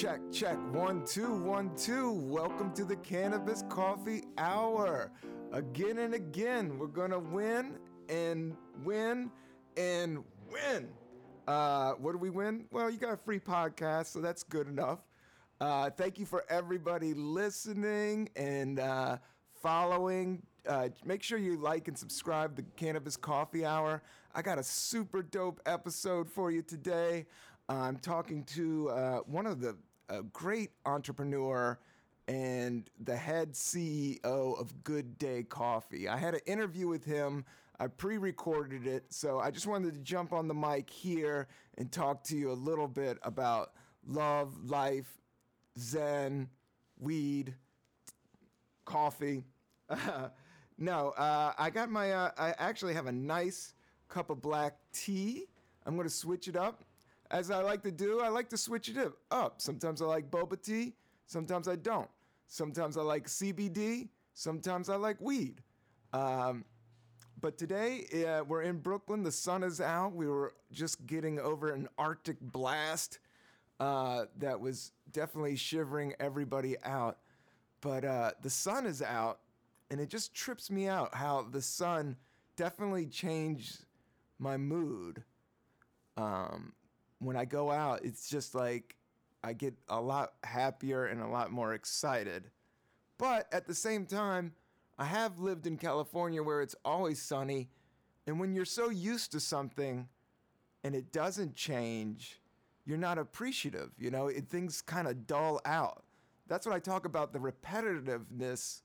Check, check. One, two, one, two. Welcome to the Cannabis Coffee Hour. Again and again, we're to win and win and win. Uh, what do we win? Well, you got a free podcast, so that's good enough. Uh, thank you for everybody listening and uh, following. Uh, make sure you like and subscribe to Cannabis Coffee Hour. I got a super dope episode for you today. I'm talking to uh, one of the a great entrepreneur and the head CEO of Good Day Coffee. I had an interview with him. I pre recorded it. So I just wanted to jump on the mic here and talk to you a little bit about love, life, Zen, weed, coffee. no, uh, I got my, uh, I actually have a nice cup of black tea. I'm going to switch it up as I like to do, I like to switch it up. Sometimes I like boba tea, sometimes I don't. Sometimes I like CBD, sometimes I like weed. Um, but today uh, we're in Brooklyn. The sun is out. We were just getting over an Arctic blast uh, that was definitely shivering everybody out. But uh, the sun is out, and it just trips me out how the sun definitely changed my mood. Um, when I go out, it's just like I get a lot happier and a lot more excited. But at the same time, I have lived in California where it's always sunny. And when you're so used to something and it doesn't change, you're not appreciative. You know, it, things kind of dull out. That's what I talk about the repetitiveness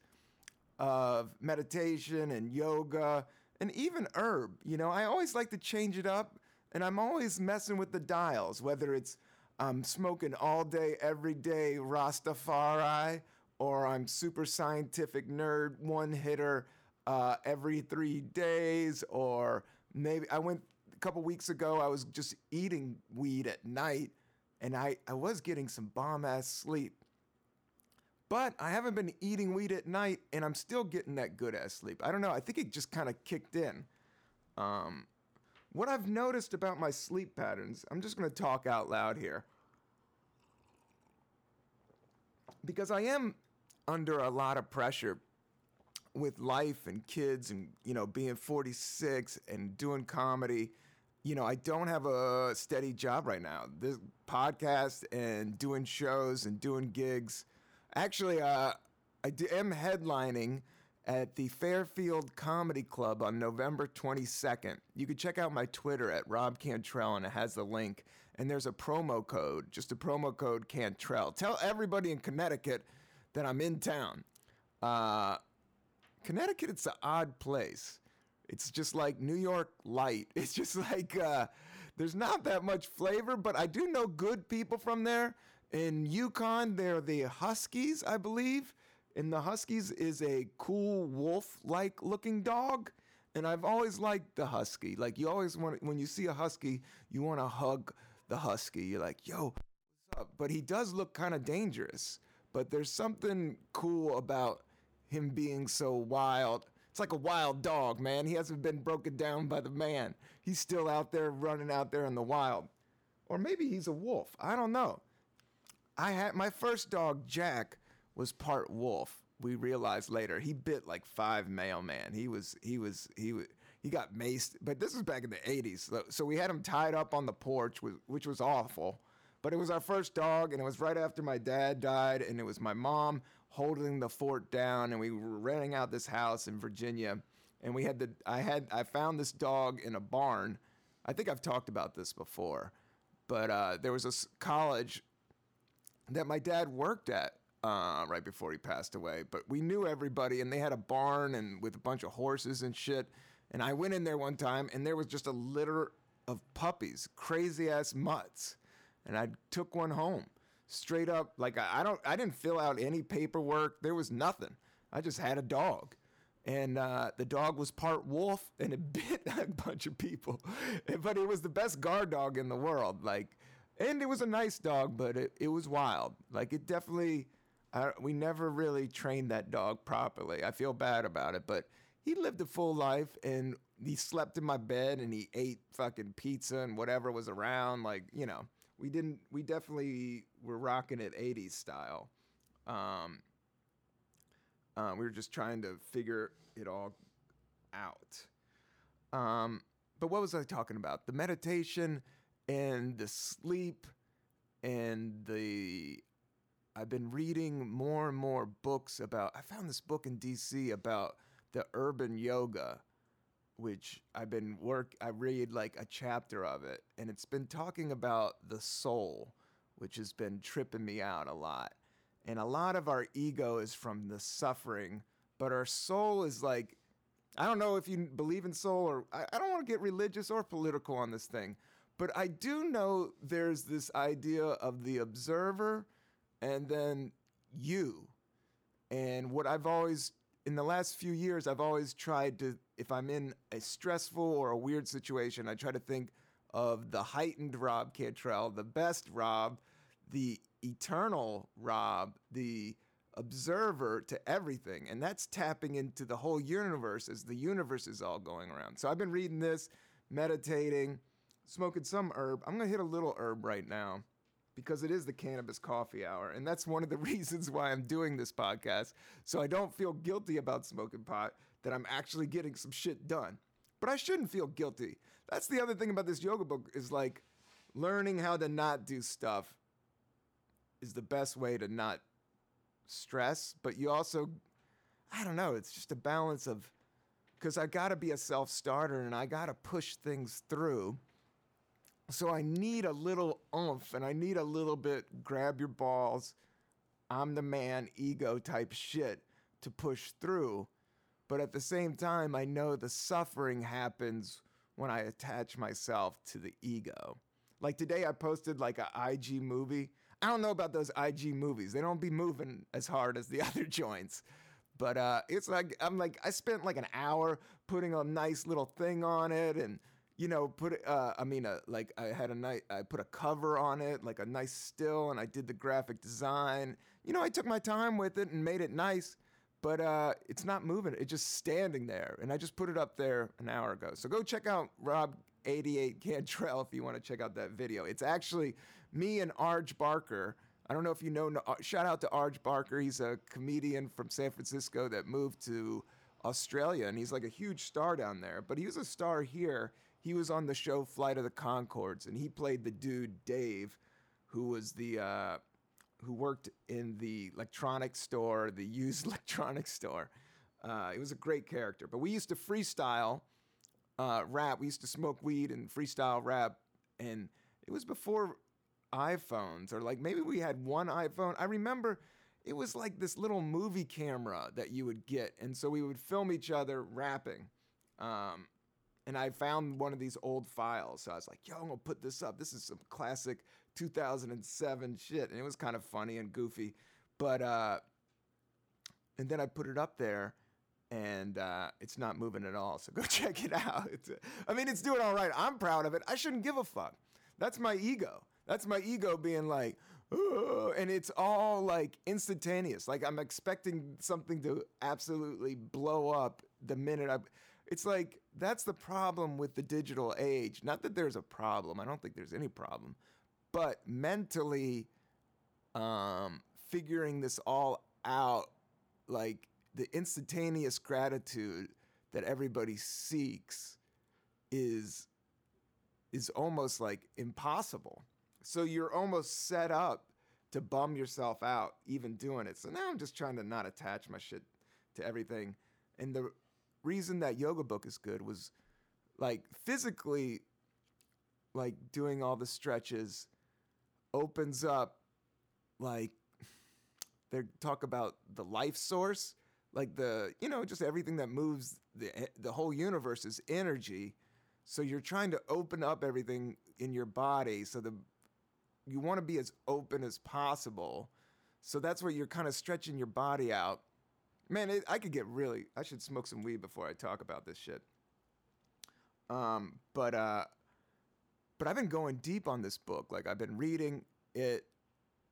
of meditation and yoga and even herb. You know, I always like to change it up and I'm always messing with the dials, whether it's I'm smoking all day, every day Rastafari, or I'm super scientific nerd, one hitter uh, every three days, or maybe I went a couple weeks ago, I was just eating weed at night, and I, I was getting some bomb ass sleep. But I haven't been eating weed at night, and I'm still getting that good ass sleep. I don't know. I think it just kind of kicked in. Um, what I've noticed about my sleep patterns, I'm just going to talk out loud here. Because I am under a lot of pressure with life and kids and, you know, being 46 and doing comedy. You know, I don't have a steady job right now. This podcast and doing shows and doing gigs. Actually, uh, I am headlining at the Fairfield Comedy Club on November 22nd. You can check out my Twitter at Rob Cantrell and it has the link. And there's a promo code, just a promo code Cantrell. Tell everybody in Connecticut that I'm in town. Uh, Connecticut, it's an odd place. It's just like New York light. It's just like uh, there's not that much flavor, but I do know good people from there. In UConn, they're the Huskies, I believe and the Huskies is a cool wolf like looking dog. And I've always liked the husky. Like you always want when you see a husky, you want to hug the husky. You're like, "Yo, what's up?" But he does look kind of dangerous. But there's something cool about him being so wild. It's like a wild dog, man. He hasn't been broken down by the man. He's still out there running out there in the wild. Or maybe he's a wolf. I don't know. I had my first dog, Jack was part wolf. We realized later he bit like five mailman. He was he was he was he got maced. But this was back in the '80s, so, so we had him tied up on the porch, which was awful. But it was our first dog, and it was right after my dad died, and it was my mom holding the fort down, and we were renting out this house in Virginia, and we had the I had I found this dog in a barn. I think I've talked about this before, but uh, there was a college that my dad worked at uh, right before he passed away. But we knew everybody, and they had a barn and with a bunch of horses and shit. And I went in there one time, and there was just a litter of puppies, crazy ass mutts, and I took one home straight up. Like I, I don't, I didn't fill out any paperwork. There was nothing. I just had a dog and uh, the dog was part wolf and it bit a bunch of people but it was the best guard dog in the world like and it was a nice dog but it, it was wild like it definitely we never really trained that dog properly. I feel bad about it, but he lived a full life and he slept in my bed and he ate fucking pizza and whatever was around. Like, you know, we didn't. We definitely were rocking it '80s style. Um, uh, we were just trying to figure it all out. Um, but what was I talking about? The meditation and the sleep and the I've been reading more and more books about I found this book in DC about the urban yoga which I've been work I read like a chapter of it and it's been talking about the soul which has been tripping me out a lot. And a lot of our ego is from the suffering, but our soul is like I don't know if you believe in soul or I, I don't want to get religious or political on this thing, but I do know there's this idea of the observer and then you. And what I've always, in the last few years, I've always tried to, if I'm in a stressful or a weird situation, I try to think of the heightened Rob Cantrell, the best Rob, the eternal Rob, the observer to everything. And that's tapping into the whole universe as the universe is all going around. So I've been reading this, meditating, smoking some herb. I'm going to hit a little herb right now because it is the cannabis coffee hour. And that's one of the reasons why I'm doing this podcast. So I don't feel guilty about smoking pot, that I'm actually getting some shit done. But I shouldn't feel guilty. That's the other thing about this yoga book is like learning how to not do stuff is the best way to not stress, but you also I don't know, it's just a balance of cuz I got to be a self-starter and I got to push things through. So I need a little oomph and I need a little bit grab your balls, I'm the man ego type shit to push through. But at the same time, I know the suffering happens when I attach myself to the ego. Like today, I posted like a IG movie. I don't know about those IG movies. They don't be moving as hard as the other joints. But uh, it's like I'm like I spent like an hour putting a nice little thing on it and you know, put uh, I mean, uh, like I had a night, I put a cover on it, like a nice still, and I did the graphic design. You know, I took my time with it and made it nice, but uh, it's not moving. It's just standing there, and I just put it up there an hour ago. So go check out Rob 88 Cantrell if you want to check out that video. It's actually me and Arj Barker. I don't know if you know. Uh, shout out to Arj Barker. He's a comedian from San Francisco that moved to Australia, and he's like a huge star down there. But he was a star here he was on the show Flight of the Conchords, and he played the dude Dave, who was the uh, who worked in the electronics store, the used electronics store. Uh, it was a great character. But we used to freestyle uh, rap. We used to smoke weed and freestyle rap, and it was before iPhones, or like maybe we had one iPhone. I remember it was like this little movie camera that you would get, and so we would film each other rapping. Um, and I found one of these old files. So I was like, yo, I'm gonna put this up. This is some classic 2007 shit. And it was kind of funny and goofy. But, uh, and then I put it up there and uh, it's not moving at all. So go check it out. I mean, it's doing all right. I'm proud of it. I shouldn't give a fuck. That's my ego. That's my ego being like, and it's all like instantaneous. Like I'm expecting something to absolutely blow up the minute I it's like that's the problem with the digital age. Not that there's a problem. I don't think there's any problem. But mentally um, figuring this all out, like the instantaneous gratitude that everybody seeks is is almost like impossible. So you're almost set up to bum yourself out even doing it. So now I'm just trying to not attach my shit to everything. And the reason that yoga book is good was like physically like doing all the stretches opens up like they talk about the life source like the you know just everything that moves the the whole universe is energy. So you're trying to open up everything in your body so the you want to be as open as possible. So that's where you're kind of stretching your body out Man, it, I could get really. I should smoke some weed before I talk about this shit. Um, but uh, but I've been going deep on this book. Like I've been reading it,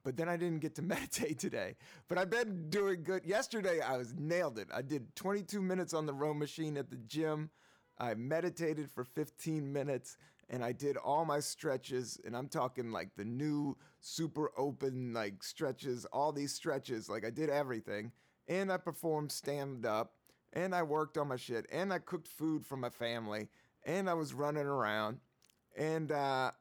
but then I didn't get to meditate today. But I've been doing good. Yesterday I was nailed it. I did 22 minutes on the row machine at the gym. I meditated for 15 minutes, and I did all my stretches, and I'm talking like the new super open like stretches, all these stretches, like I did everything, and I performed stand up, and I worked on my shit, and I cooked food for my family, and I was running around, and uh,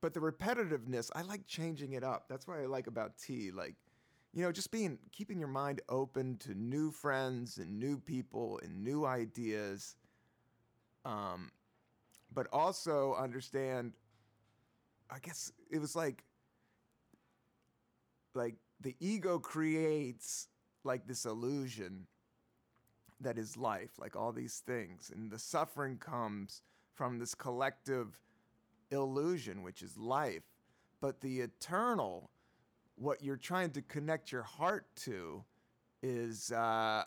but the repetitiveness, I like changing it up. That's what I like about tea, like you know, just being keeping your mind open to new friends and new people and new ideas. Um, but also understand I guess it was like like the ego creates like this illusion that is life, like all these things. And the suffering comes from this collective illusion, which is life. But the eternal, what you're trying to connect your heart to, is uh,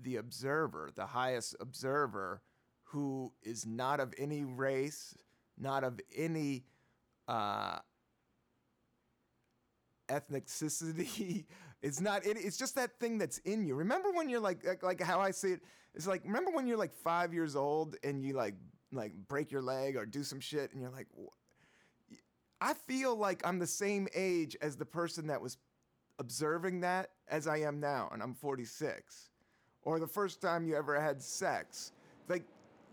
the observer, the highest observer, who is not of any race, not of any uh, ethnicity. it's not. It, it's just that thing that's in you. Remember when you're like, like, like how I say it? It's like remember when you're like five years old and you like like break your leg or do some shit and you're like, I feel like I'm the same age as the person that was observing that as I am now, and I'm 46. Or the first time you ever had sex. Like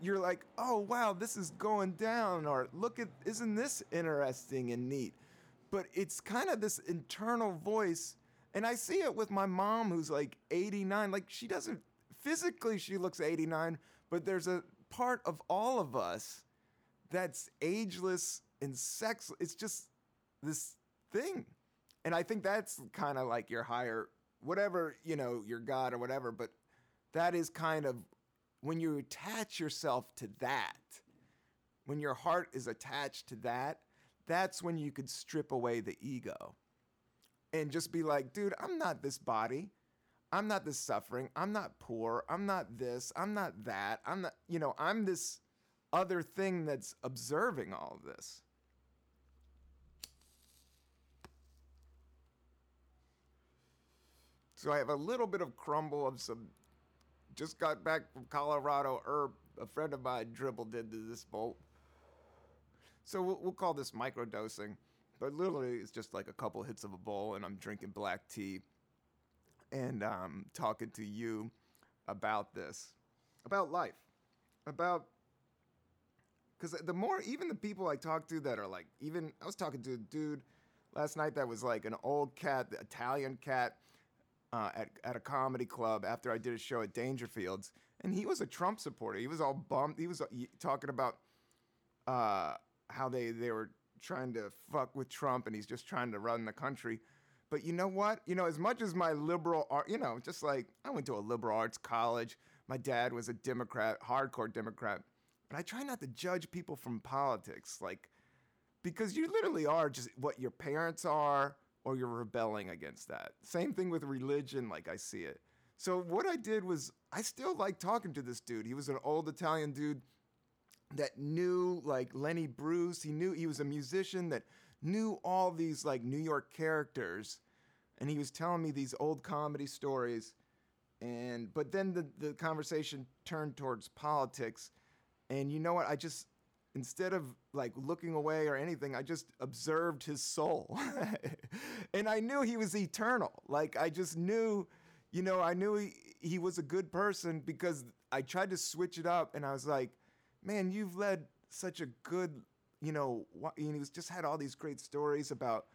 you're like, oh wow, this is going down, or look at, isn't this interesting and neat? But it's kind of this internal voice, and I see it with my mom who's like 89. Like she doesn't physically, she looks 89, but there's a part of all of us that's ageless and sex. It's just this thing, and I think that's kind of like your higher, whatever you know, your God or whatever. But that is kind of when you attach yourself to that, when your heart is attached to that, that's when you could strip away the ego and just be like, dude, I'm not this body. I'm not this suffering. I'm not poor. I'm not this. I'm not that. I'm not, you know, I'm this other thing that's observing all of this. So I have a little bit of crumble of some just got back from Colorado. Herb, a friend of mine, dribbled into this bolt. So we'll, we'll call this microdosing, but literally it's just like a couple hits of a bowl, and I'm drinking black tea and um, talking to you about this, about life, about because the more even the people I talk to that are like even I was talking to a dude last night that was like an old cat, the Italian cat uh, at, at a comedy club after I did a show at Dangerfields, and he was a Trump supporter. He was all bummed. He was uh, talking about uh, how they, they were trying to fuck with Trump, and he's just trying to run the country. But you know what? You know, as much as my liberal art, you know, just like I went to a liberal arts college. My dad was a Democrat, hardcore Democrat. But I try not to judge people from politics, like, because you literally are just what your parents are, or you're rebelling against that. Same thing with religion, like I see it. So what I did was I still like talking to this dude. He was an old Italian dude that knew like Lenny Bruce. He knew he was a musician that knew all these like New York characters. And he was telling me these old comedy stories. And but then the, the conversation turned towards politics. And you know what? I just instead of like looking away or anything, I just observed his soul. and I knew he was eternal. Like I just knew, you know, I knew he, he was a good person because I tried to switch it up and I was like, man, you've led such a good, you know, and he was just had all these great stories about.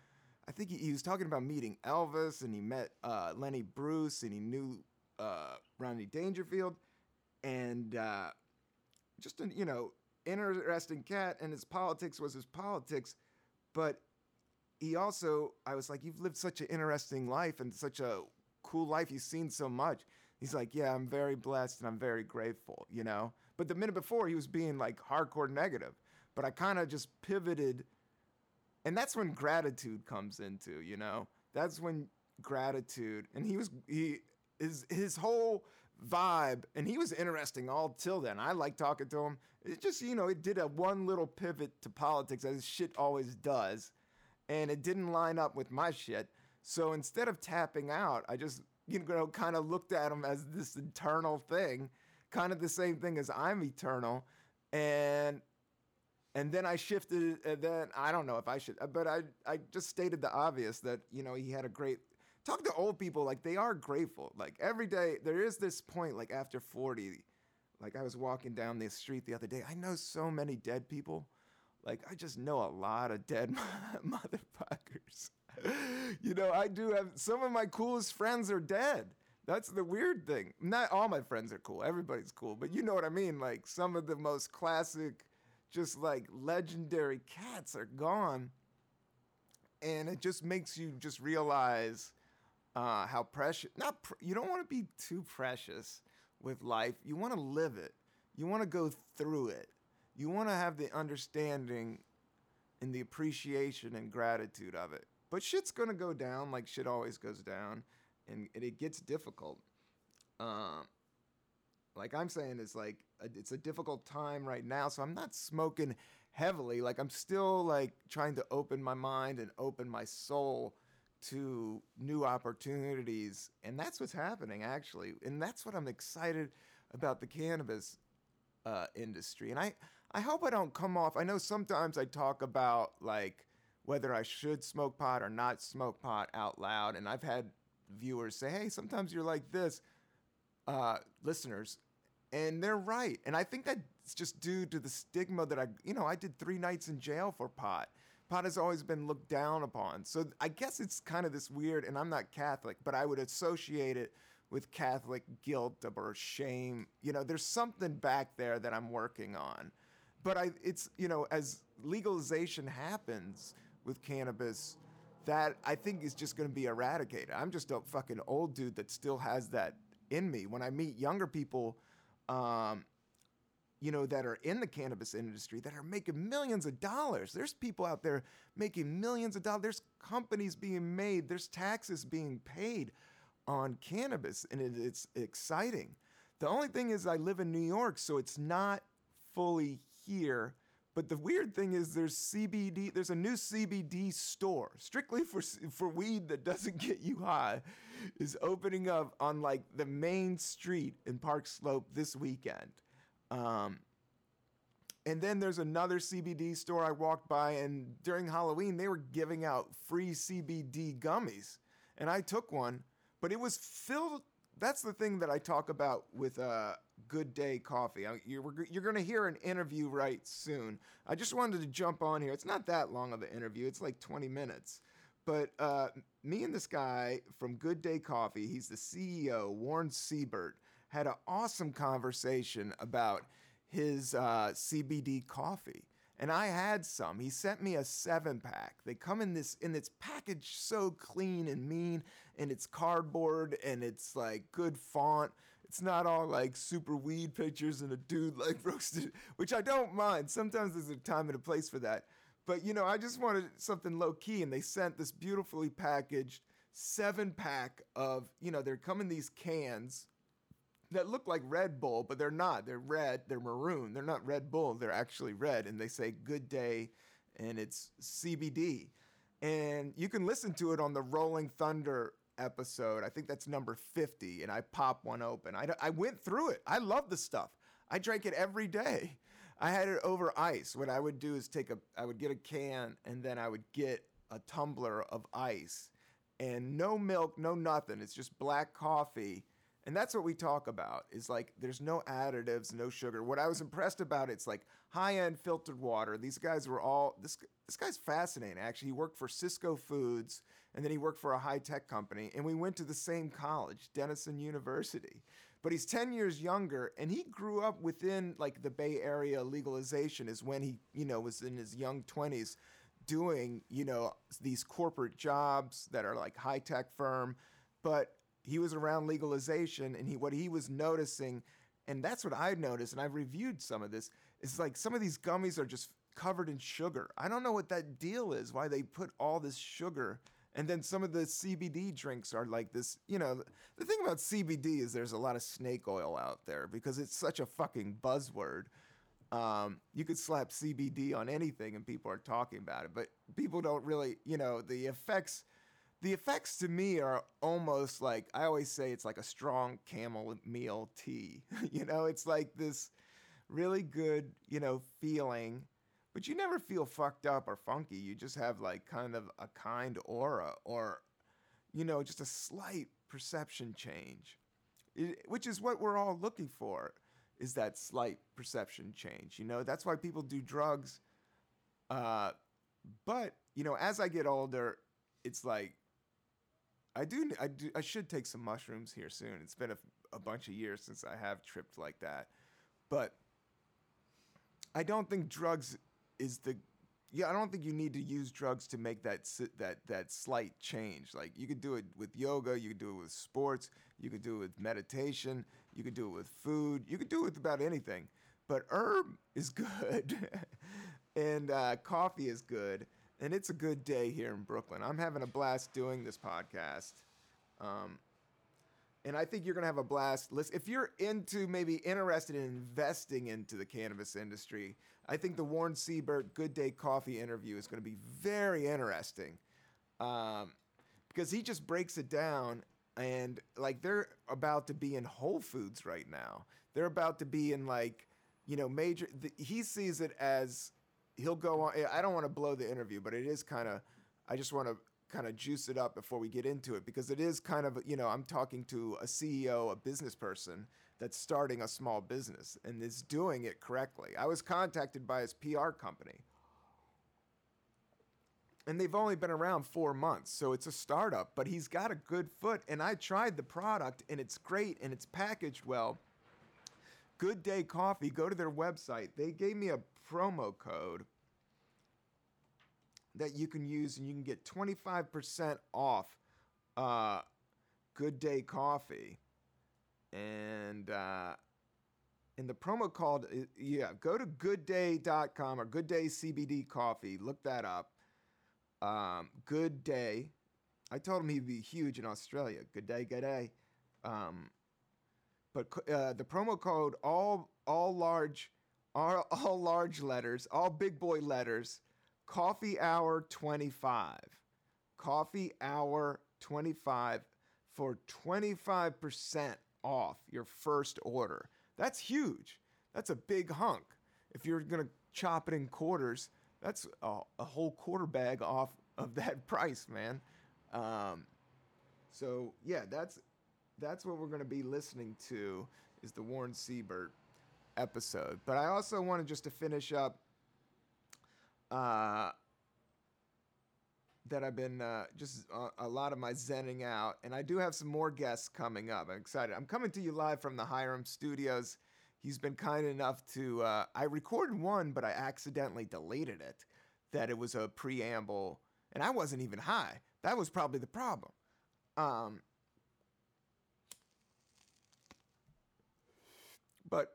I think he, he was talking about meeting Elvis and he met uh, Lenny Bruce and he knew uh, Rodney Dangerfield and uh, just, an you know, interesting cat, and his politics was his politics. But he also, I was like, you've lived such an interesting life and such a cool life. You've seen so much. He's like, yeah, I'm very blessed and I'm very grateful, you know? But the minute before, he was being like hardcore negative. But I kind of just pivoted. And that's when gratitude comes into, you know? That's when gratitude, and he was, he, his, his whole vibe, and he was interesting all till then. I like talking to him. It just, you know, it did a one little pivot to politics, as shit always does, and it didn't line up with my shit. So instead of tapping out, I just, you know, kind of looked at him as this internal thing, kind of the same thing as I'm eternal. and and then I shifted. And then I don't know if I should, uh, but I I just stated the obvious that you know he had a great. Talk to old people like they are grateful. Like every day, there is this point. Like after forty, like I was walking down the street the other day. I know so many dead people. Like I just know a lot of dead motherfuckers. you know, I do have some of my coolest friends are dead. That's the weird thing. Not all my friends are cool. Everybody's cool, but you know what I mean. Like some of the most classic, just like legendary cats are gone, and it just makes you just realize uh, how precious. Not pr- you don't want to be too precious with life. You want to live it. You want to go through it. You want to have the understanding and the appreciation and gratitude of it. But shit's gonna go down like shit always goes down and, and it gets difficult. Um, like I'm saying, it's like a, it's a difficult time right now, so I'm not smoking heavily. Like I'm still like trying to open my mind and open my soul to new opportunities, and that's what's happening actually, and that's what I'm excited about the cannabis uh, industry. And I I hope I don't come off. I know sometimes I talk about like whether I should smoke pot or not smoke pot out loud, and I've had viewers say, "Hey, sometimes you're like this," uh, listeners, and they're right. And I think that's just due to the stigma that I, you know, I did three nights in jail for pot. Pot has always been looked down upon. So I guess it's kind of this weird, and I'm not Catholic, but I would associate it with Catholic guilt or shame. You know, there's something back there that I'm working on. But I, it's, you know, as legalization happens with cannabis, that I think is just going to be eradicated. I'm just a fucking old dude that still has that in me. When I meet younger people, um, you know, that are in the cannabis industry that are making millions of dollars. There's people out there making millions of dollars. There's companies being made. There's taxes being paid on cannabis, and it, it's exciting. The only thing is, I live in New York, so it's not fully here but the weird thing is, there's CBD. There's a new CBD store strictly for for weed that doesn't get you high, is opening up on like the main street in Park Slope this weekend. Um, and then there's another CBD store I walked by, and during Halloween they were giving out free CBD gummies, and I took one, but it was filled. That's the thing that I talk about with uh, Good Day Coffee. You're, you're going to hear an interview right soon. I just wanted to jump on here. It's not that long of an interview, it's like 20 minutes. But uh, me and this guy from Good Day Coffee, he's the CEO, Warren Siebert, had an awesome conversation about his uh, CBD coffee. And I had some. He sent me a seven pack. They come in this in its package so clean and mean, and it's cardboard and it's like good font it's not all like super weed pictures and a dude like roasted, which I don't mind. Sometimes there's a time and a place for that. But you know, I just wanted something low key, and they sent this beautifully packaged seven pack of, you know, they're coming these cans that look like Red Bull, but they're not. They're red, they're maroon. They're not Red Bull, they're actually red. And they say good day, and it's CBD. And you can listen to it on the Rolling Thunder episode. I think that's number 50, and I pop one open. I, I went through it. I love the stuff. I drank it every day. I had it over ice. What I would do is take a, I would get a can, and then I would get a tumbler of ice, and no milk, no nothing. It's just black coffee. And that's what we talk about is like there's no additives, no sugar. What I was impressed about it's like high-end filtered water. These guys were all this this guy's fascinating actually. He worked for Sysco Foods and then he worked for a high tech company. And we went to the same college, Denison University. But he's 10 years younger, and he grew up within like the Bay Area legalization, is when he, you know, was in his young 20s doing, you know, these corporate jobs that are like high tech firm. But he was around legalization, and he what he was noticing, and that's what I've noticed, and I've reviewed some of this, is like some of these gummies are just covered in sugar. I don't know what that deal is, why they put all this sugar and then some of the CBD drinks are like this. You know, the thing about CBD is there's a lot of snake oil out there because it's such a fucking buzzword. Um, you could slap CBD on anything and people are talking about it, but people don't really, you know, the effects. The effects to me are almost like I always say it's like a strong chamomile tea. you know, it's like this really good, you know, feeling, but you never feel fucked up or funky. You just have like kind of a kind aura or, you know, just a slight perception change, it, which is what we're all looking for is that slight perception change. You know, that's why people do drugs. Uh, but you know, as I get older, it's like I do, I do, I should take some mushrooms here soon. It's been a, a bunch of years since I have tripped like that, but I don't think drugs is the yeah, I don't think you need to use drugs to make that that that slight change. Like you could do it with yoga, you could do it with sports, you could do it with meditation, you could do it with food, you could do it with about anything. But herb is good, and uh, coffee is good, and it's a good day here in Brooklyn. I'm having a blast doing this podcast. Um, and I think you're gonna have a blast. Listen, if you're into maybe interested in investing into the cannabis industry, I think the Warren Siebert Good Day Coffee interview is gonna be very interesting, um, because he just breaks it down. And like they're about to be in Whole Foods right now. They're about to be in like, you know, major. The, he sees it as he'll go on. I don't want to blow the interview, but it is kind of. I just want to kind of juice it up before we get into it because it is kind of you know I'm talking to a CEO, a business person that's starting a small business and is doing it correctly. I was contacted by his PR company. And they've only been around 4 months, so it's a startup, but he's got a good foot and I tried the product and it's great and it's packaged well. Good Day Coffee, go to their website. They gave me a promo code that you can use and you can get 25% off uh, Good Day Coffee. And uh, in the promo code, uh, yeah, go to goodday.com or Good Day CBD Coffee. Look that up. Um, good Day. I told him he'd be huge in Australia. Good day, good day. Um, but uh, the promo code all all large, all, all large letters, all big boy letters Coffee Hour 25. Coffee Hour 25 for 25% off your first order. That's huge. That's a big hunk. If you're going to chop it in quarters, that's a, a, whole quarter bag off of that price, man. Um, so yeah, that's that's what we're going to be listening to is the Warren Siebert episode. But I also wanted just to finish up uh, that I've been uh, just a, uh, a, lot of my zenning out, and I do have some more guests coming up. I'm excited. I'm coming to you live from the Hiram Studios. He's been kind enough to. Uh, I recorded one, but I accidentally deleted it. That it was a preamble, and I wasn't even high. That was probably the problem. Um, but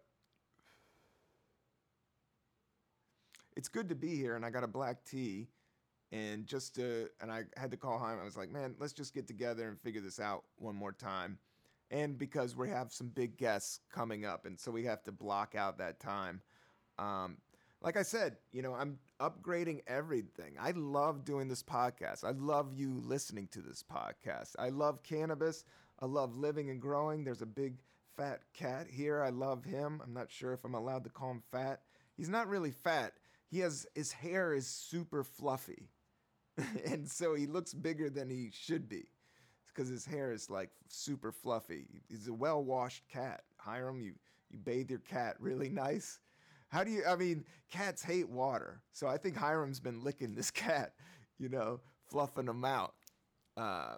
it's good to be here, and I got a black tea, and just to, and I had to call home. I was like, man, let's just get together and figure this out one more time, and because we have some big guests coming up, and so we have to block out that time. Um, like I said, you know, I'm upgrading everything. I love doing this podcast. I love you listening to this podcast. I love cannabis. I love living and growing. There's a big fat cat here. I love him. I'm not sure if I'm allowed to call him fat. He's not really fat he has his hair is super fluffy, and so he looks bigger than he should be, because his hair is like super fluffy. He's a well washed cat. Hiram, you you bathe your cat really nice. How do you? I mean, cats hate water, so I think Hiram's been licking this cat, you know, fluffing him out. Uh,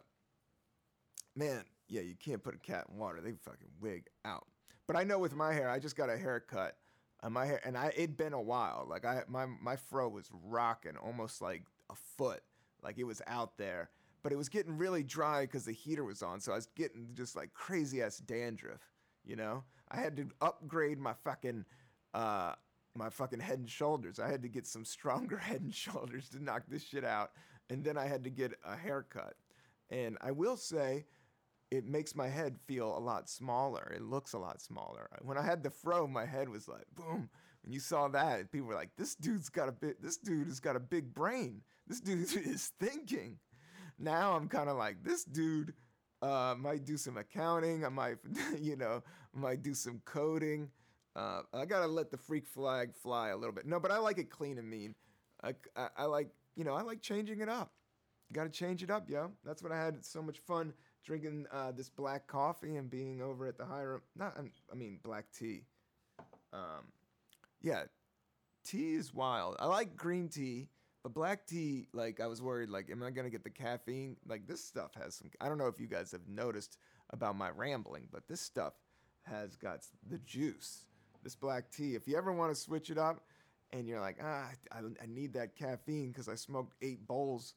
man, yeah, you can't put a cat in water; they fucking wig out. But I know with my hair, I just got a haircut and my hair and I it'd been a while. Like I my my fro was rocking almost like a foot. Like it was out there. But it was getting really dry because the heater was on, so I was getting just like crazy ass dandruff, you know? I had to upgrade my fucking uh my fucking head and shoulders. I had to get some stronger head and shoulders to knock this shit out. And then I had to get a haircut. And I will say, it makes my head feel a lot smaller. It looks a lot smaller. When I had the fro, my head was like boom. When you saw that, people were like, "This dude's got a bit. This dude has got a big brain. This dude is thinking." Now I'm kind of like, this dude uh, might do some accounting. I might, you know, might do some coding. Uh, I gotta let the freak flag fly a little bit. No, but I like it clean and mean. I, I, I like, you know, I like changing it up. You gotta change it up, yo. That's what I had so much fun drinking uh, this black coffee and being over at the higher. Not, I mean, black tea. Um, yeah, tea is wild. I like green tea, but black tea, like I was worried, like, am I gonna get the caffeine? Like this stuff has some. I don't know if you guys have noticed about my rambling, but this stuff has got the juice. This black tea. If you ever want to switch it up, and you're like, ah, I, I need that caffeine because I smoked eight bowls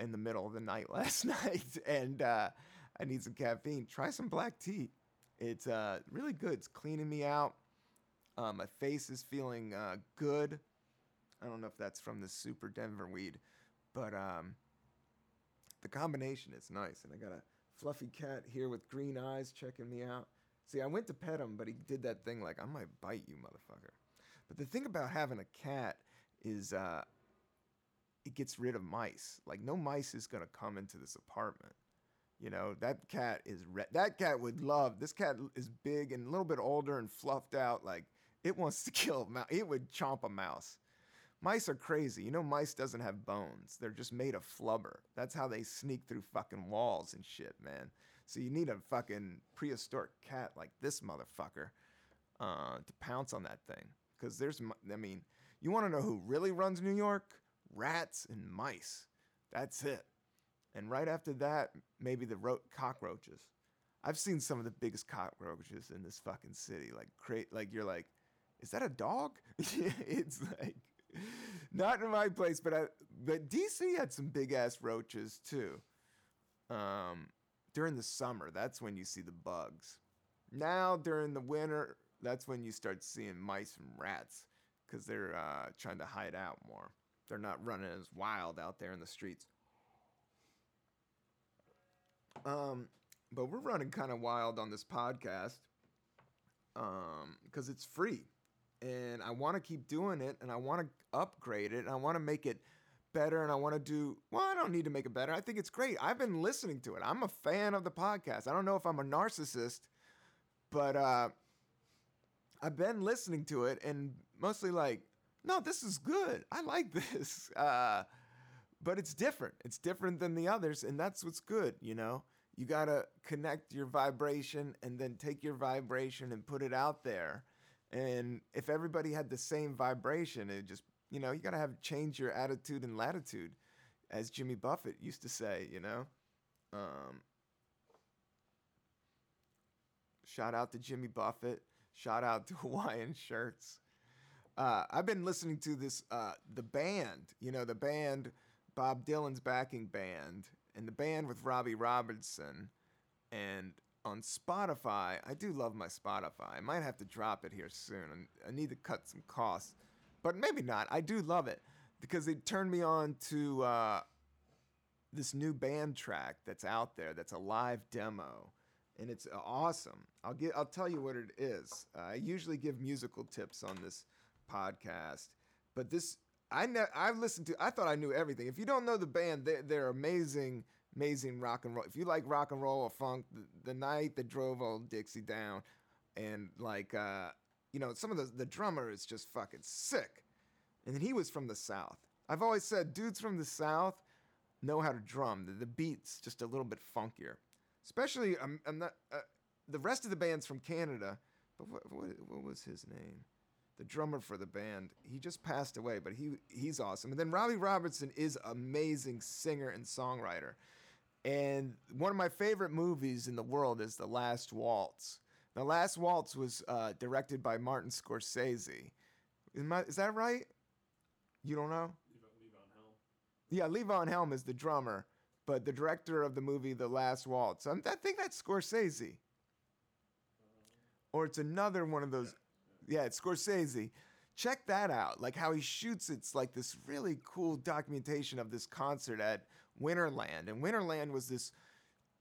in the middle of the night last night, and uh, I need some caffeine. Try some black tea. It's uh, really good. It's cleaning me out. Uh, my face is feeling uh, good. I don't know if that's from the super Denver weed, but um, the combination is nice. And I got a fluffy cat here with green eyes checking me out. See, I went to pet him, but he did that thing like, I might bite you, motherfucker. But the thing about having a cat is uh, it gets rid of mice. Like, no mice is to come into this apartment. You know, that cat is re- that cat would love. This cat is big and a little bit older and fluffed out. Like it wants to kill a mouse. It would chomp a mouse. Mice are crazy. You know, mice doesn't have bones. They're just made of flubber. That's how they sneak through fucking walls and shit, man. So you need a fucking prehistoric cat like this motherfucker uh, to pounce on that thing. Because there's, I mean, you want to know who really runs New York? Rats and mice. That's it. And right after that, maybe the ro- cockroaches. I've seen some of the biggest cockroaches in this fucking city. Like, cra- like you're like, is that a dog? it's like not in my place, but I, but DC had some big ass roaches too. Um, during the summer, that's when you see the bugs. Now during the winter, that's when you start seeing mice and rats because they're uh, trying to hide out more. They're not running as wild out there in the streets. Um, but we're running kind of wild on this podcast um, because it's free, and I want to keep doing it, and I want to upgrade it, and I want to make it better, and I want to do. Well, I don't need to make it better. I think it's great. I've been listening to it. I'm a fan of the podcast. I don't know if I'm a narcissist, but uh, I've been listening to it, and mostly like, no, this is good. I like this. Uh, but it's different. It's different than the others, and that's what's good, you know? You got to connect your vibration and then take your vibration and put it out there. And if everybody had the same vibration, it just, you know, you got to have change your attitude and latitude, as Jimmy Buffett used to say, you know? Um, shout out to Jimmy Buffett. Shout out to Hawaiian shirts. Uh, I've been listening to this, uh, the band, you know, the band, Bob Dylan's backing band, and the band with Robbie Robertson. And on Spotify, I do love my Spotify. I might have to drop it here soon. I need to cut some costs, but maybe not. I do love it because it turned me on to uh, this new band track that's out there. That's a live demo, and it's awesome. I'll get. I'll tell you what it is. Uh, I usually give musical tips on this podcast, but this I ne- I've listened to. I thought I knew everything. If you don't know the band, they, they're amazing, amazing rock and roll. If you like rock and roll or funk, the, the night that drove old Dixie down, and like uh, you know, some of the the drummer is just fucking sick, and then he was from the South. I've always said dudes from the South know how to drum. The, the beats just a little bit funkier, especially I'm, I'm not. Uh, the rest of the band's from Canada, but what, what, what was his name? The drummer for the band. He just passed away, but he he's awesome. And then Robbie Robertson is amazing singer and songwriter. And one of my favorite movies in the world is The Last Waltz. The Last Waltz was uh, directed by Martin Scorsese. Is, is that right? You don't know? Levon Helm. Yeah, Levon Helm is the drummer, but the director of the movie The Last Waltz. I'm, I think that's Scorsese. Or it's another one of those. Yeah, it's Scorsese. Check that out. Like how he shoots it's like this really cool documentation of this concert at Winterland. And Winterland was this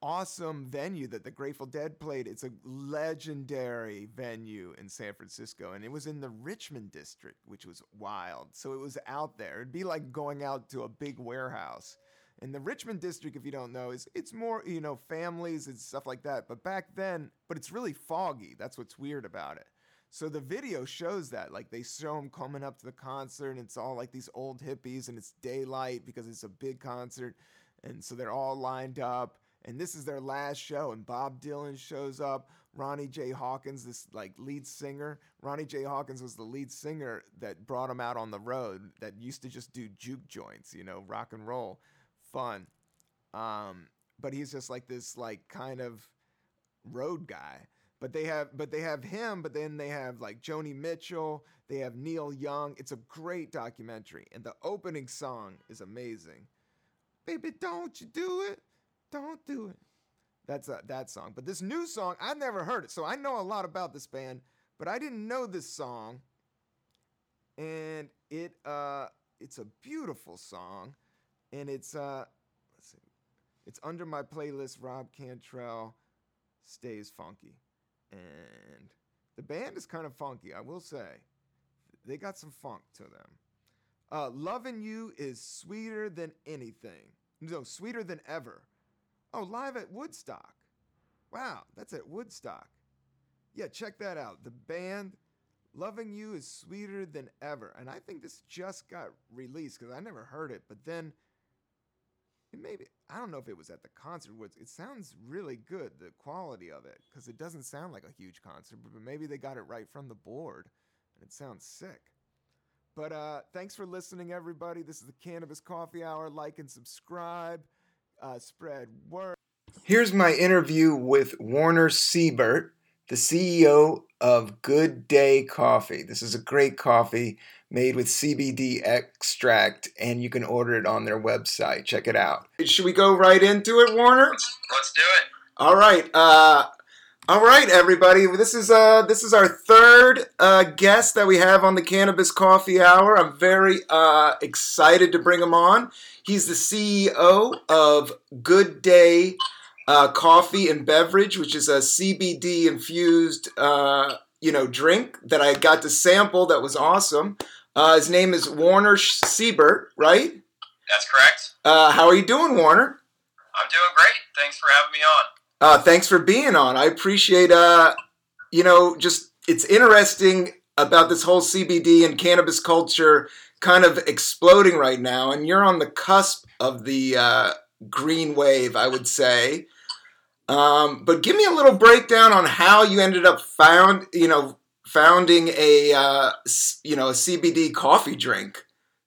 awesome venue that the Grateful Dead played. It's a legendary venue in San Francisco, and it was in the Richmond district, which was wild. So it was out there. It'd be like going out to a big warehouse. And the Richmond district, if you don't know, is it's more you know families and stuff like that. But back then, but it's really foggy. That's what's weird about it. So the video shows that, like they show them coming up to the concert, and it's all like these old hippies, and it's daylight because it's a big concert, and so they're all lined up, and this is their last show, and Bob Dylan shows up. Ronnie J. Hawkins, this like lead singer. Ronnie J. Hawkins was the lead singer that brought him out on the road. That used to just do juke joints, you know, rock and roll, fun. Um, but he's just like this, like kind of road guy but they have but they have him but then they have like joni mitchell they have neil young. It's a great documentary and the opening song is amazing. Baby don't you do it. Don't do it. That's a, that song. But this new song i've never heard it so i know a lot about this band but i didn't know this song. And it uh it's a beautiful song and it's uh let's see. It's under my playlist rob cantrell stays funky and the band is kind of funky, I will say. They got some funk to them. Uh, Loving You is sweeter than anything. No, sweeter than ever. Oh, live at Woodstock. Wow, that's at Woodstock. Yeah, check that out. The band Loving You is sweeter than ever. And I think this just got released because I never heard it. But then it maybe I don't know if it was at the concert. It sounds really good, the quality of it, because it doesn't sound like a huge concert. But maybe they got it right from the board, and it sounds sick. But uh, thanks for listening, everybody. This is the Cannabis Coffee Hour. Like and subscribe. Uh, spread word. Here's my interview with Warner Siebert, the CEO of Good Day Coffee. This is a great coffee made with CBD extract, and you can order it on their website. Check it out. Should we go right into it, Warner? Let's, do it. All right. Uh, all right, everybody. This is uh, this is our third uh, guest that we have on the Cannabis Coffee Hour. I'm very uh, excited to bring him on. He's the CEO of Good Day uh, Coffee and Beverage, which is a CBD infused, uh, you know, drink that I got to sample. That was awesome. Uh, his name is Warner Siebert, right? That's correct. Uh, how are you doing, Warner? I'm doing great. Thanks for having me on. Uh, thanks for being on. I appreciate, uh, you know, just it's interesting about this whole CBD and cannabis culture kind of exploding right now, and you're on the cusp of the uh, green wave, I would say. Um, but give me a little breakdown on how you ended up found, you know, founding a uh, you know a CBD coffee drink.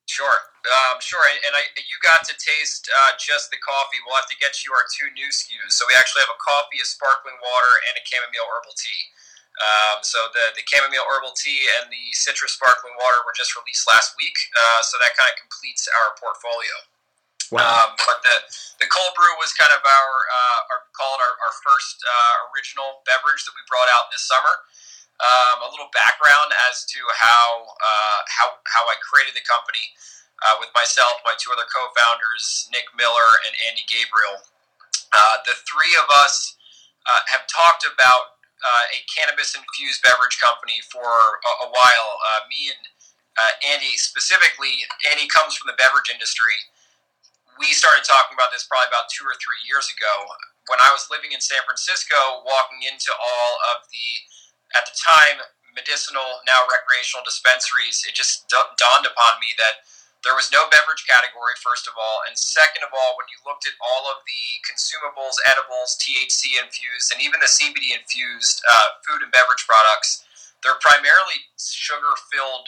Sure, um, sure, and, I, you got to taste uh, just the coffee. We'll have to get you our two new SKUs. So we actually have a coffee, a sparkling water, and a chamomile herbal tea. Um, so the the chamomile herbal tea and the citrus sparkling water were just released last week. Uh, so that kind of completes our portfolio. Wow. Um, but the the cold brew was kind of our uh, our our, our first uh, original beverage that we brought out this summer um, a little background as to how uh, how how I created the company uh, with myself, my two other co-founders, Nick Miller and Andy Gabriel. Uh, the three of us have talked about a cannabis-infused beverage company for a, a while. Me and Andy specifically, Andy comes from the beverage industry. We started talking about this probably about two or three years ago when I was living in San Francisco, walking into all of the at the time medicinal, now recreational dispensaries, it just dawned upon me that there was no beverage category, first of all. And second of all, when you looked at all of the consumables, edibles, THC infused, and even the CBD infused uh, food and beverage products, they're primarily sugar filled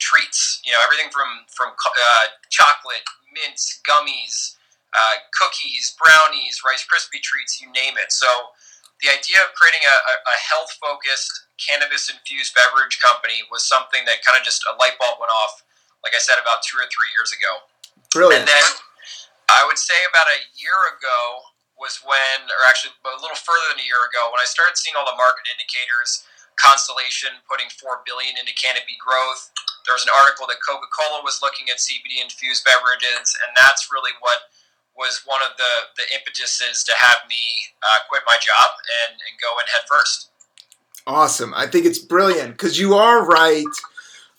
treats. You know, everything from, from uh, chocolate, mints, gummies, uh, cookies, brownies, Rice Krispie treats, you name it. So, the idea of creating a, a health focused cannabis infused beverage company was something that kind of just a light bulb went off, like I said, about two or three years ago. Brilliant. And then I would say about a year ago was when, or actually a little further than a year ago, when I started seeing all the market indicators. Constellation putting four billion into canopy growth. There was an article that Coca Cola was looking at CBD infused beverages, and that's really what was one of the the impetuses to have me uh, quit my job and, and go in head first. Awesome. I think it's brilliant because you are right.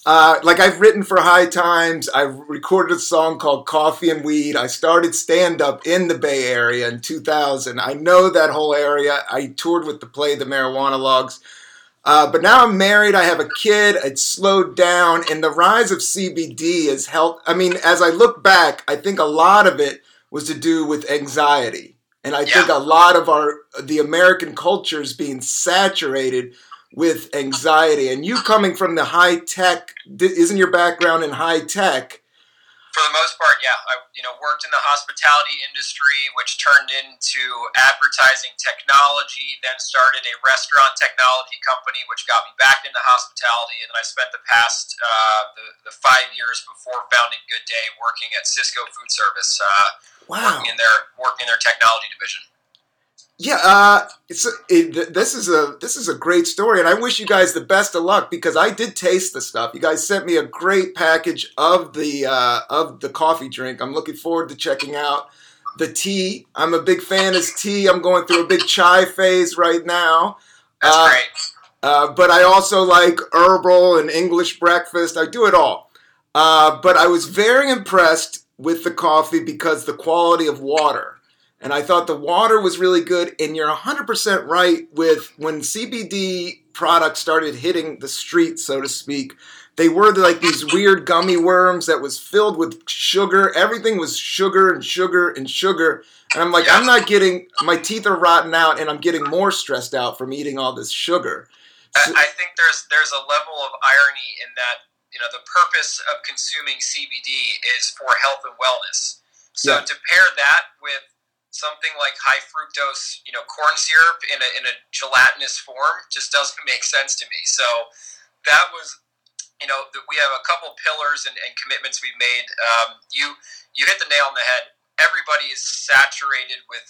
Uh, like I've written for High Times, I recorded a song called Coffee and Weed. I started stand up in the Bay Area in 2000. I know that whole area. I toured with the play The Marijuana Logs. Uh, but now I'm married. I have a kid. It's slowed down, and the rise of CBD has helped. I mean, as I look back, I think a lot of it was to do with anxiety, and I yeah. think a lot of our the American culture is being saturated with anxiety. And you coming from the high tech, isn't your background in high tech? For the most part, yeah. I you know worked in the hospitality industry, which turned into advertising technology. Then started a restaurant technology company, which got me back into hospitality. And then I spent the past uh, the, the five years before founding Good Day working at Sysco Food Service. Uh, wow. Working in their working in their technology division. Yeah, uh, it's it, this is a this is a great story, and I wish you guys the best of luck because I did taste the stuff. You guys sent me a great package of the uh, of the coffee drink. I'm looking forward to checking out the tea. I'm a big fan of tea. I'm going through a big chai phase right now. That's uh, great. Uh, but I also like herbal and English breakfast. I do it all. Uh, but I was very impressed with the coffee because the quality of water and I thought the water was really good. And you're 100% right with when CBD products started hitting the street, so to speak. They were like these weird gummy worms that was filled with sugar. Everything was sugar and sugar and sugar. And I'm like, I'm not getting, my teeth are rotten out and I'm getting more stressed out from eating all this sugar. So, I think there's there's a level of irony in that you know the purpose of consuming CBD is for health and wellness. So yeah. to pair that with something like high fructose, you know, corn syrup in a, in a gelatinous form just doesn't make sense to me. So that was, you know, we have a couple pillars and, and commitments we've made. Um, you you hit the nail on the head. Everybody is saturated with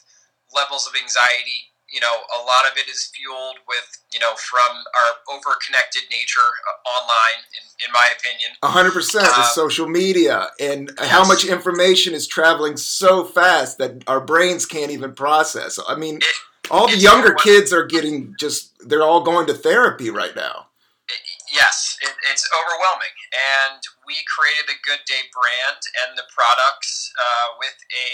levels of anxiety, you know, a lot of it is fueled with, you know, from our over-connected nature uh, online, in, in my opinion. 100% uh, the social media and yes. how much information is traveling so fast that our brains can't even process. I mean, it, all the younger kids are getting just, they're all going to therapy right now. It, yes, it, it's overwhelming. And we created the Good Day brand and the products uh, with a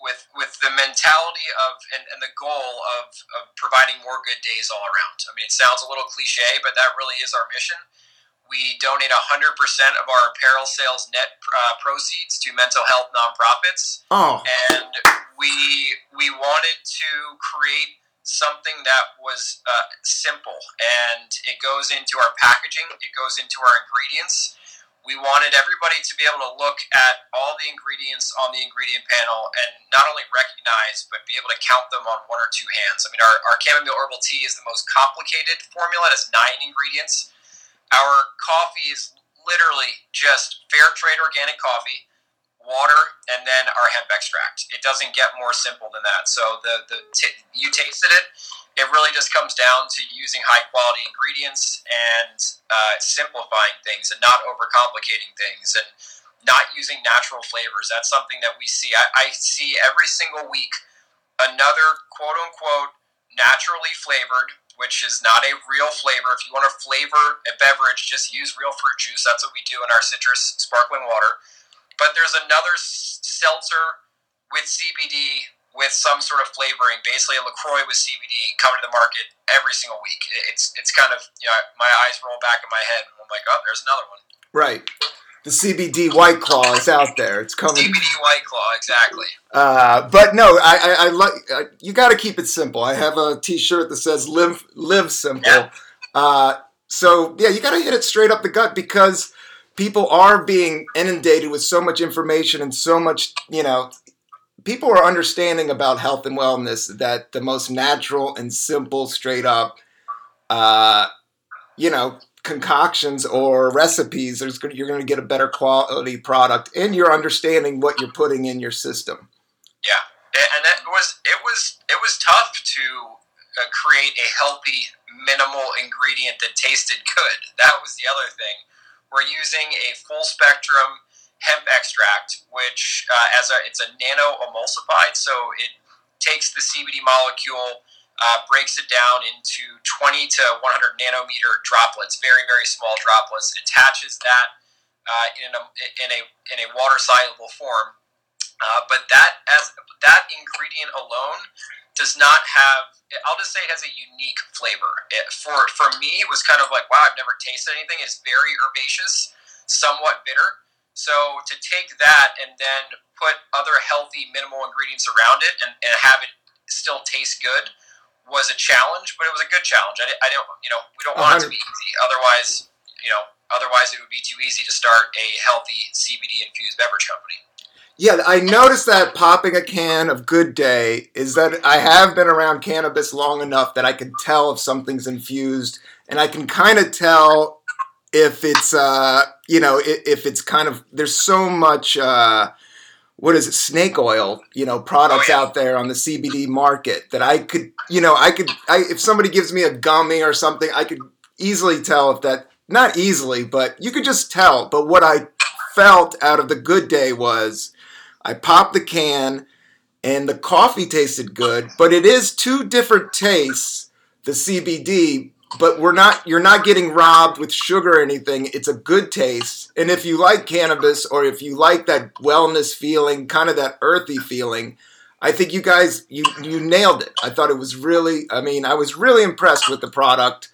with with the mentality of and, and the goal of, of providing more good days all around. I mean, it sounds a little cliche, but that really is our mission. We donate 100% of our apparel sales net uh, proceeds to mental health nonprofits. Oh. And we we wanted to create something that was uh, simple and it goes into our packaging, it goes into our ingredients we wanted everybody to be able to look at all the ingredients on the ingredient panel and not only recognize but be able to count them on one or two hands. I mean, our, our chamomile herbal tea is the most complicated formula. It has nine ingredients. Our coffee is literally just fair trade organic coffee, water, and then our hemp extract. It doesn't get more simple than that. So the, the t- you tasted it it really just comes down to using high quality ingredients and uh, simplifying things and not overcomplicating things and not using natural flavors. That's something that we see. I, I see every single week another quote unquote naturally flavored, which is not a real flavor. If you want to flavor a beverage, just use real fruit juice. That's what we do in our citrus sparkling water. But there's another seltzer with CBD with some sort of flavoring, basically a Lacroix with CBD, coming to the market every single week. It's it's kind of you know my eyes roll back in my head, and I'm like, oh, there's another one. Right. The CBD White Claw is out there. It's coming. CBD White Claw, exactly. Uh, but no, I, I, I like. Uh, you got to keep it simple. I have a T-shirt that says "Live Live Simple." Yeah. Uh, so yeah, you got to hit it straight up the gut because people are being inundated with so much information and so much, you know, people are understanding about health and wellness that the most natural and simple, straight up, uh, you know, concoctions or recipes, there's you're going to get a better quality product, and you're understanding what you're putting in your system. Yeah, and it was it was it was tough to uh, create a healthy, minimal ingredient that tasted good. That was the other thing. We're using a full spectrum hemp extract, which uh, as a it's a nano emulsified, so it takes the CBD molecule, uh, breaks it down into 20 to 100 nanometer droplets, very very small droplets, attaches that uh, in a in a in a water soluble form. Uh, but that as that ingredient alone does not have I'll just say it has a unique flavor. It, for for me, it was kind of like wow, I've never tasted anything. It's very herbaceous, somewhat bitter. So to take that and then put other healthy minimal ingredients around it and, and have it still taste good was a challenge, but it was a good challenge. I, I don't, you know, we don't want 100. it to be easy. Otherwise, you know, otherwise it would be too easy to start a healthy CBD infused beverage company. Yeah, I noticed that popping a can of Good Day is that I have been around cannabis long enough that I can tell if something's infused, and I can kind of tell if it's, uh, you know, if it's kind of there's so much. Uh, what is it, snake oil, you know, products oh, yeah. out there on the CBD market that I could, you know, I could, I, if somebody gives me a gummy or something, I could easily tell if that, not easily, but you could just tell. But what I felt out of the good day was I popped the can and the coffee tasted good, but it is two different tastes, the CBD, but we're not you're not getting robbed with sugar or anything. It's a good taste. And if you like cannabis or if you like that wellness feeling, kind of that earthy feeling, I think you guys you you nailed it. I thought it was really I mean, I was really impressed with the product.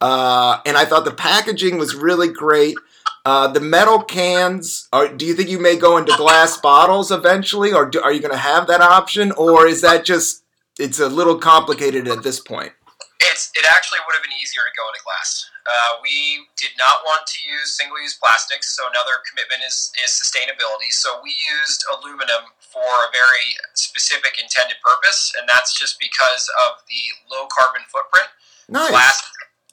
Uh, and I thought the packaging was really great. Uh, the metal cans, are, do you think you may go into glass bottles eventually, or do, are you going to have that option, or is that just it's a little complicated at this point? It's it actually would have been easier to go into glass. Uh, we did not want to use single-use plastics, so another commitment is is sustainability. So we used aluminum for a very specific intended purpose, and that's just because of the low carbon footprint. Nice. Glass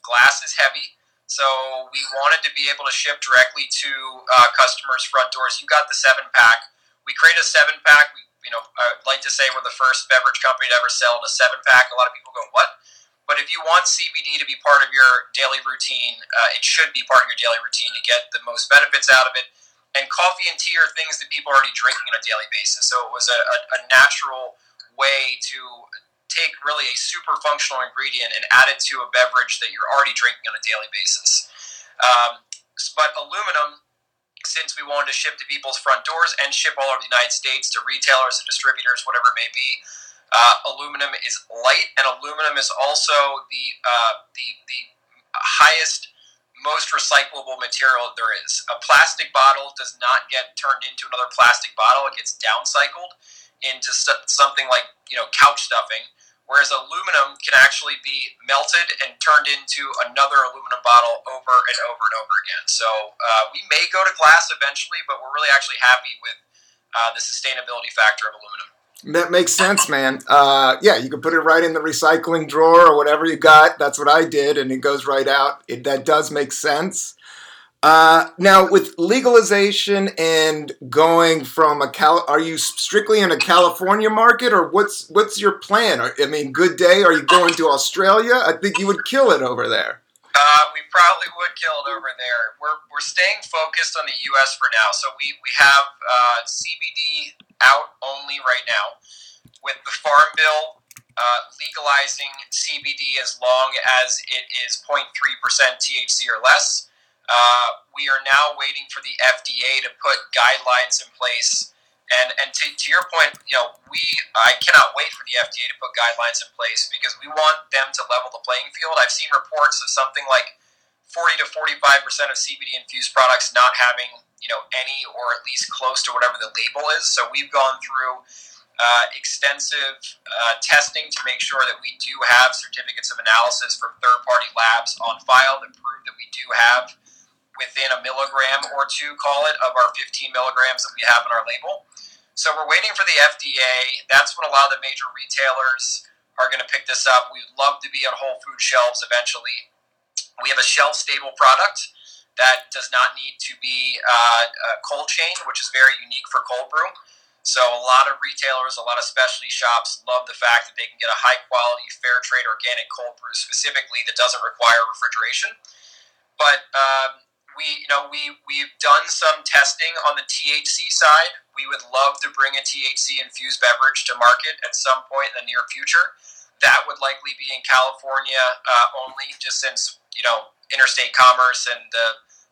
glass is heavy. So we wanted to be able to ship directly to uh, customers' front doors. You got the seven pack. We created a seven pack. We, you know, I'd like to say we're the first beverage company to ever sell a seven pack. A lot of people go, "What?" But if you want CBD to be part of your daily routine, uh, it should be part of your daily routine to get the most benefits out of it. And coffee and tea are things that people are already drinking on a daily basis. So it was a, a, a natural way to take really a super functional ingredient and add it to a beverage that you're already drinking on a daily basis. Um, but aluminum, since we wanted to ship to people's front doors and ship all over the United States to retailers and distributors, whatever it may be, uh, aluminum is light, and aluminum is also the uh, the the highest most recyclable material there is. A plastic bottle does not get turned into another plastic bottle; it gets downcycled into something like you know couch stuffing whereas aluminum can actually be melted and turned into another aluminum bottle over and over and over again. So uh, we may go to glass eventually, but we're really actually happy with uh, the sustainability factor of aluminum. That makes sense, man. Uh, yeah, you can put it right in the recycling drawer or whatever you got. That's what I did, and it goes right out. It, that does make sense. Uh, now, with legalization and going from a Cal, are you strictly in a California market, or what's what's your plan? I mean, good day. Are you going to Australia? I think you would kill it over there. Uh, we probably would kill it over there. We're, we're staying focused on the U.S. for now. So we, we have uh, CBD out only right now with the Farm Bill uh, legalizing CBD as long as it is 0.3% THC or less. Uh, we are now waiting for the FDA to put guidelines in place. And, and to, to your point, you know, we I cannot wait for the FDA to put guidelines in place because we want them to level the playing field. I've seen reports of something like 40 to 45 percent of CBD infused products not having you know any or at least close to whatever the label is. So we've gone through uh, extensive uh, testing to make sure that we do have certificates of analysis from third party labs on file that prove that we do have within a milligram or two, call it, of our 15 milligrams that we have in our label. So we're waiting for the FDA. That's when a lot of the major retailers are going to pick this up. We'd love to be on Whole Food shelves eventually. We have a shelf stable product that does not need to be uh, cold chain, which is very unique for cold brew. So a lot of retailers, a lot of specialty shops love the fact that they can get a high quality, fair trade, organic cold brew specifically that doesn't require refrigeration. But um, we you know we we've done some testing on the THC side. We would love to bring a THC infused beverage to market at some point in the near future. That would likely be in California uh, only, just since you know interstate commerce and the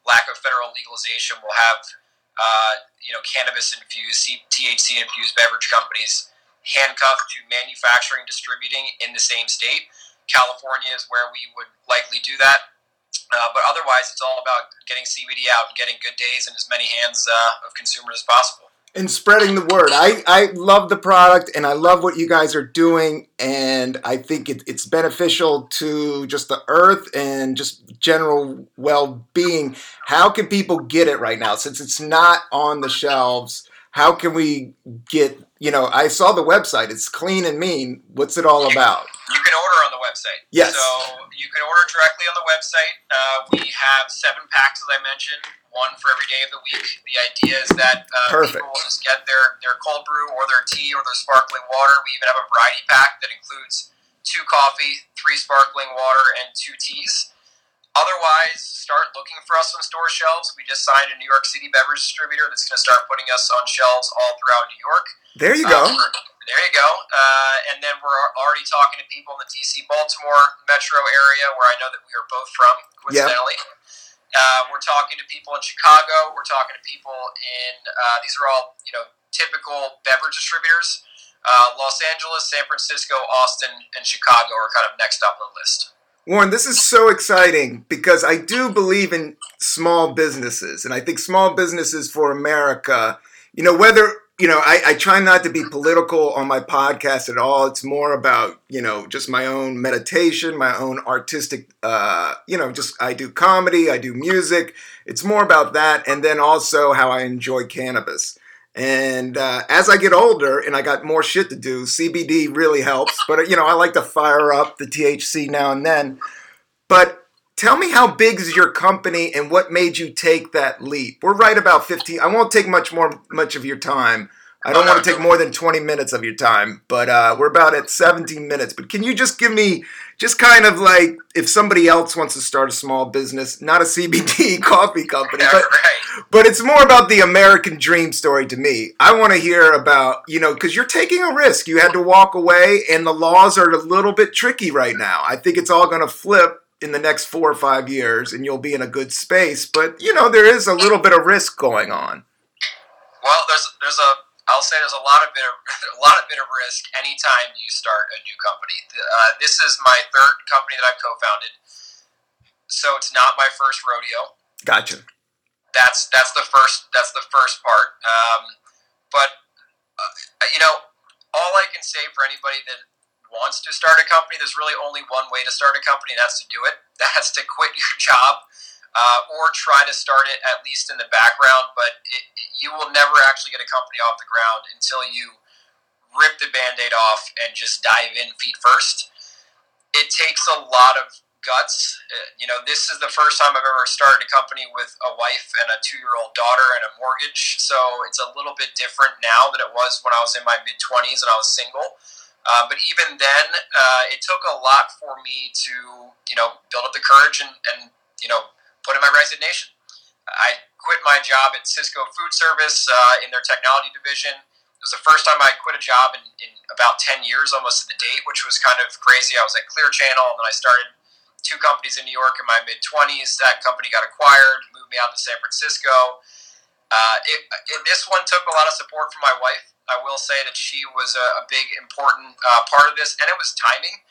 lack of federal legalization will have uh, you know cannabis infused THC infused beverage companies handcuffed to manufacturing, distributing in the same state. California is where we would likely do that. Uh, but otherwise, it's all about getting CBD out and getting good days in as many hands uh, of consumers as possible. And spreading the word. I, I love the product and I love what you guys are doing. And I think it, it's beneficial to just the earth and just general well being. How can people get it right now? Since it's not on the shelves, how can we get, you know, I saw the website. It's clean and mean. What's it all about? You can order on the website. Yes. So you can order directly on the website. Uh, we have seven packs, as I mentioned, one for every day of the week. The idea is that uh, Perfect. people will just get their, their cold brew or their tea or their sparkling water. We even have a variety pack that includes two coffee, three sparkling water, and two teas. Otherwise, start looking for us on store shelves. We just signed a New York City beverage distributor that's going to start putting us on shelves all throughout New York. There you go. Uh, there you go. Uh, and then we're already talking to people in the DC Baltimore metro area where I know that we are both from, coincidentally. Uh, we're talking to people in Chicago. We're talking to people in, uh, these are all, you know, typical beverage distributors. Uh, Los Angeles, San Francisco, Austin, and Chicago are kind of next up on the list. Warren, this is so exciting because I do believe in small businesses, and I think small businesses for America, you know, whether, you know, I, I, try not to be political on my podcast at all. It's more about, you know, just my own meditation, my own artistic, uh, you know, just I do comedy, I do music. It's more about that, and then also how I enjoy cannabis. And uh, as I get older and I got more shit to do, CBD really helps. But, you know, I like to fire up the THC now and then. But tell me how big is your company and what made you take that leap? We're right about 15. I won't take much more much of your time. I don't want to take more than 20 minutes of your time, but uh, we're about at 17 minutes. But can you just give me, just kind of like, if somebody else wants to start a small business, not a CBD coffee company, but, right. but it's more about the American dream story to me. I want to hear about, you know, because you're taking a risk. You had to walk away, and the laws are a little bit tricky right now. I think it's all going to flip in the next four or five years, and you'll be in a good space. But, you know, there is a little bit of risk going on. Well, there's, there's a, I'll say there's a lot of bit of a lot of bit of risk anytime you start a new company. Uh, this is my third company that I've co-founded, so it's not my first rodeo. Gotcha. That's that's the first that's the first part. Um, but uh, you know, all I can say for anybody that wants to start a company, there's really only one way to start a company, and that's to do it. That's to quit your job uh, or try to start it at least in the background. But it, it, you will never actually get a company off the ground until you rip the band aid off and just dive in feet first. It takes a lot of guts. Uh, you know, this is the first time I've ever started a company with a wife and a two year old daughter and a mortgage. So it's a little bit different now than it was when I was in my mid 20s and I was single. Uh, but even then, uh, it took a lot for me to, you know, build up the courage and, and you know, put in my resignation. I quit my job at Sysco Food Service uh, in their technology division. It was the first time I quit a job in, in about 10 years, almost to the date, which was kind of crazy. I was at Clear Channel, and then I started two companies in New York in my mid 20s. That company got acquired, moved me out to San Francisco. Uh, it, it, this one took a lot of support from my wife. I will say that she was a, a big, important uh, part of this, and it was timing.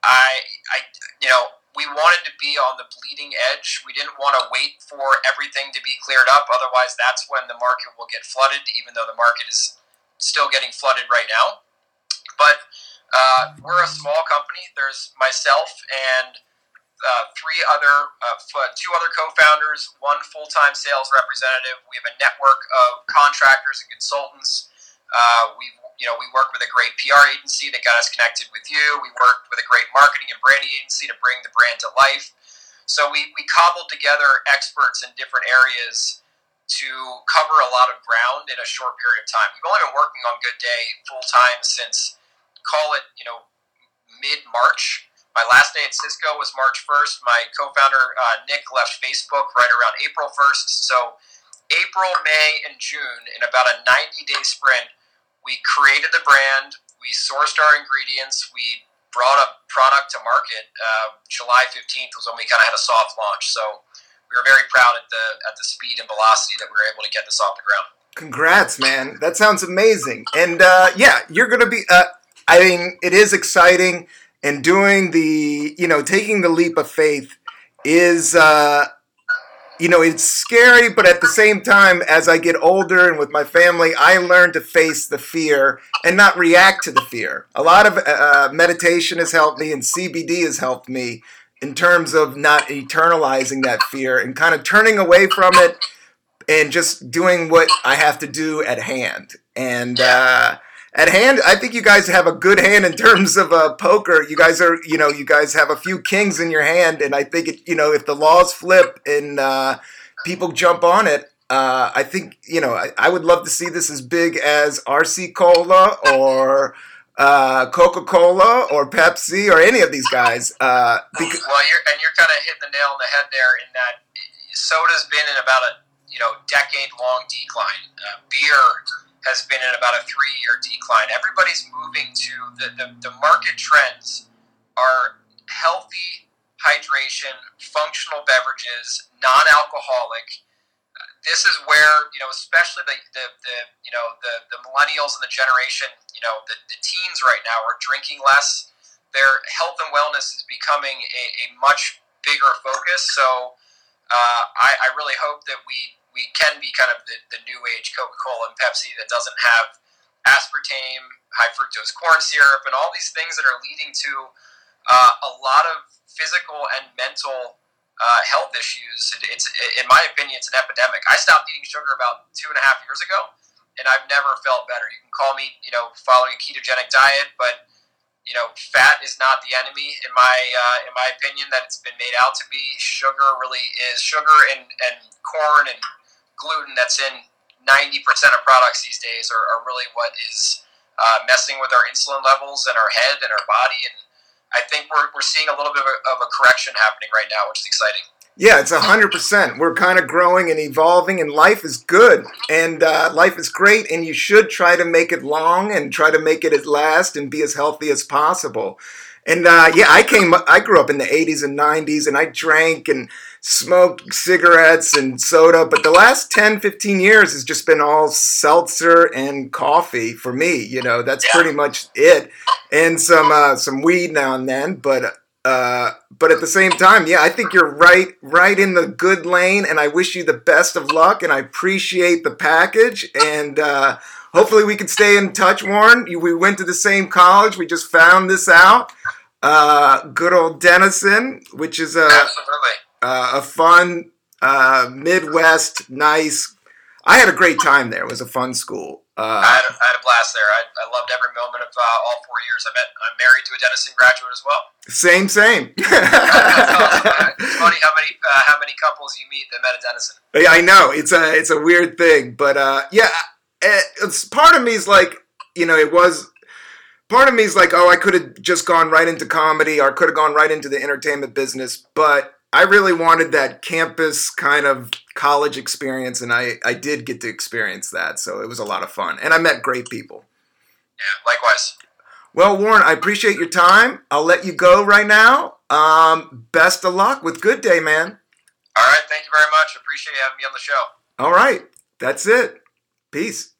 I, I, you know, we wanted to be on the bleeding edge. We didn't want to wait for everything to be cleared up. Otherwise, that's when the market will get flooded, even though the market is still getting flooded right now. But uh, we're a small company. There's myself and uh, three other, uh, two other co-founders, one full-time sales representative. We have a network of contractors and consultants. Uh, we you know, we worked with a great PR agency that got us connected with you. We worked with a great marketing and branding agency to bring the brand to life. So we, we cobbled together experts in different areas to cover a lot of ground in a short period of time. We've only been working on Good Day full time since, call it, you know, mid March. My last day at Sysco was March 1st. My co founder, uh, Nick, left Facebook right around April 1st. So April, May, and June, in about a 90 day sprint, we created the brand, we sourced our ingredients, we brought a product to market. Uh, July 15th was when we kind of had a soft launch. So we were very proud at the at the speed and velocity that we were able to get this off the ground. Congrats, man. That sounds amazing. And uh, yeah, you're to be, uh, I mean, it is exciting. And doing the, you know, taking the leap of faith is, uh, you know, it's scary, but at the same time, as I get older and with my family, I learn to face the fear and not react to the fear. A lot of uh, meditation has helped me, and CBD has helped me in terms of not eternalizing that fear and kind of turning away from it and just doing what I have to do at hand. And uh, at hand, I think you guys have a good hand in terms of uh, poker. You guys are, you know, you guys have a few kings in your hand, and I think, it, you know, if the laws flip and uh, people jump on it, uh, I think, you know, I, I, would love to see this as big as RC Cola or uh, Coca Cola or Pepsi or any of these guys. Uh, well, you're, and you're kind of hitting the nail on the head there in that soda's been in about a you know decade long decline. Uh, beer has been in about a three year decline. Everybody's moving to the, the, the market trends are healthy hydration, functional beverages, non alcoholic. This is where you know, especially the, the, the you know the, the millennials and the generation, you know, the, the teens right now are drinking less. Their health and wellness is becoming a, a much bigger focus. So uh, I, I really hope that we we can be kind of the, the new age Coca Cola and Pepsi that doesn't have aspartame, high fructose corn syrup, and all these things that are leading to uh, a lot of physical and mental uh, health issues. It, it's, in my opinion, it's an epidemic. I stopped eating sugar about two and a half years ago, and I've never felt better. You can call me, you know, following a ketogenic diet, but you know, fat is not the enemy in my uh, in my opinion that it's been made out to be. Sugar really is sugar and, and corn and gluten that's in 90% of products these days are, are really what is uh, messing with our insulin levels and our head and our body. And I think we're, we're seeing a little bit of a, of a correction happening right now, which is exciting. Yeah, it's a hundred percent. We're kind of growing and evolving, and life is good, and uh, life is great, and you should try to make it long and try to make it as last and be as healthy as possible. And uh, yeah, I came, I grew up in the '80s and '90s, and I drank and smoked cigarettes and soda, but the last 10, 15 years has just been all seltzer and coffee for me. You know, that's yeah. pretty much it, and some uh, some weed now and then. But uh, but at the same time, yeah, I think you're right, right in the good lane, and I wish you the best of luck, and I appreciate the package, and uh, hopefully we can stay in touch, Warren. We went to the same college. We just found this out. Uh, good old Denison, which is a absolutely uh, a fun uh, Midwest, nice. I had a great time there. It was a fun school. Uh, I, had a, I, had a blast there. I, I loved every moment of uh, all four years. I met. I'm married to a Denison graduate as well. Same, same. it's funny how many uh, how many couples you meet that met at Denison. Yeah, I know it's a it's a weird thing, but uh, yeah, it, it's part of me is like you know it was part of me is like oh I could have just gone right into comedy or could have gone right into the entertainment business, but I really wanted that campus kind of college experience, and I, I did get to experience that. So it was a lot of fun. And I met great people. Yeah, likewise. Well, Warren, I appreciate your time. I'll let you go right now. Um, best of luck with Good Day, man. All right. Thank you very much. Appreciate you having me on the show. All right. That's it. Peace.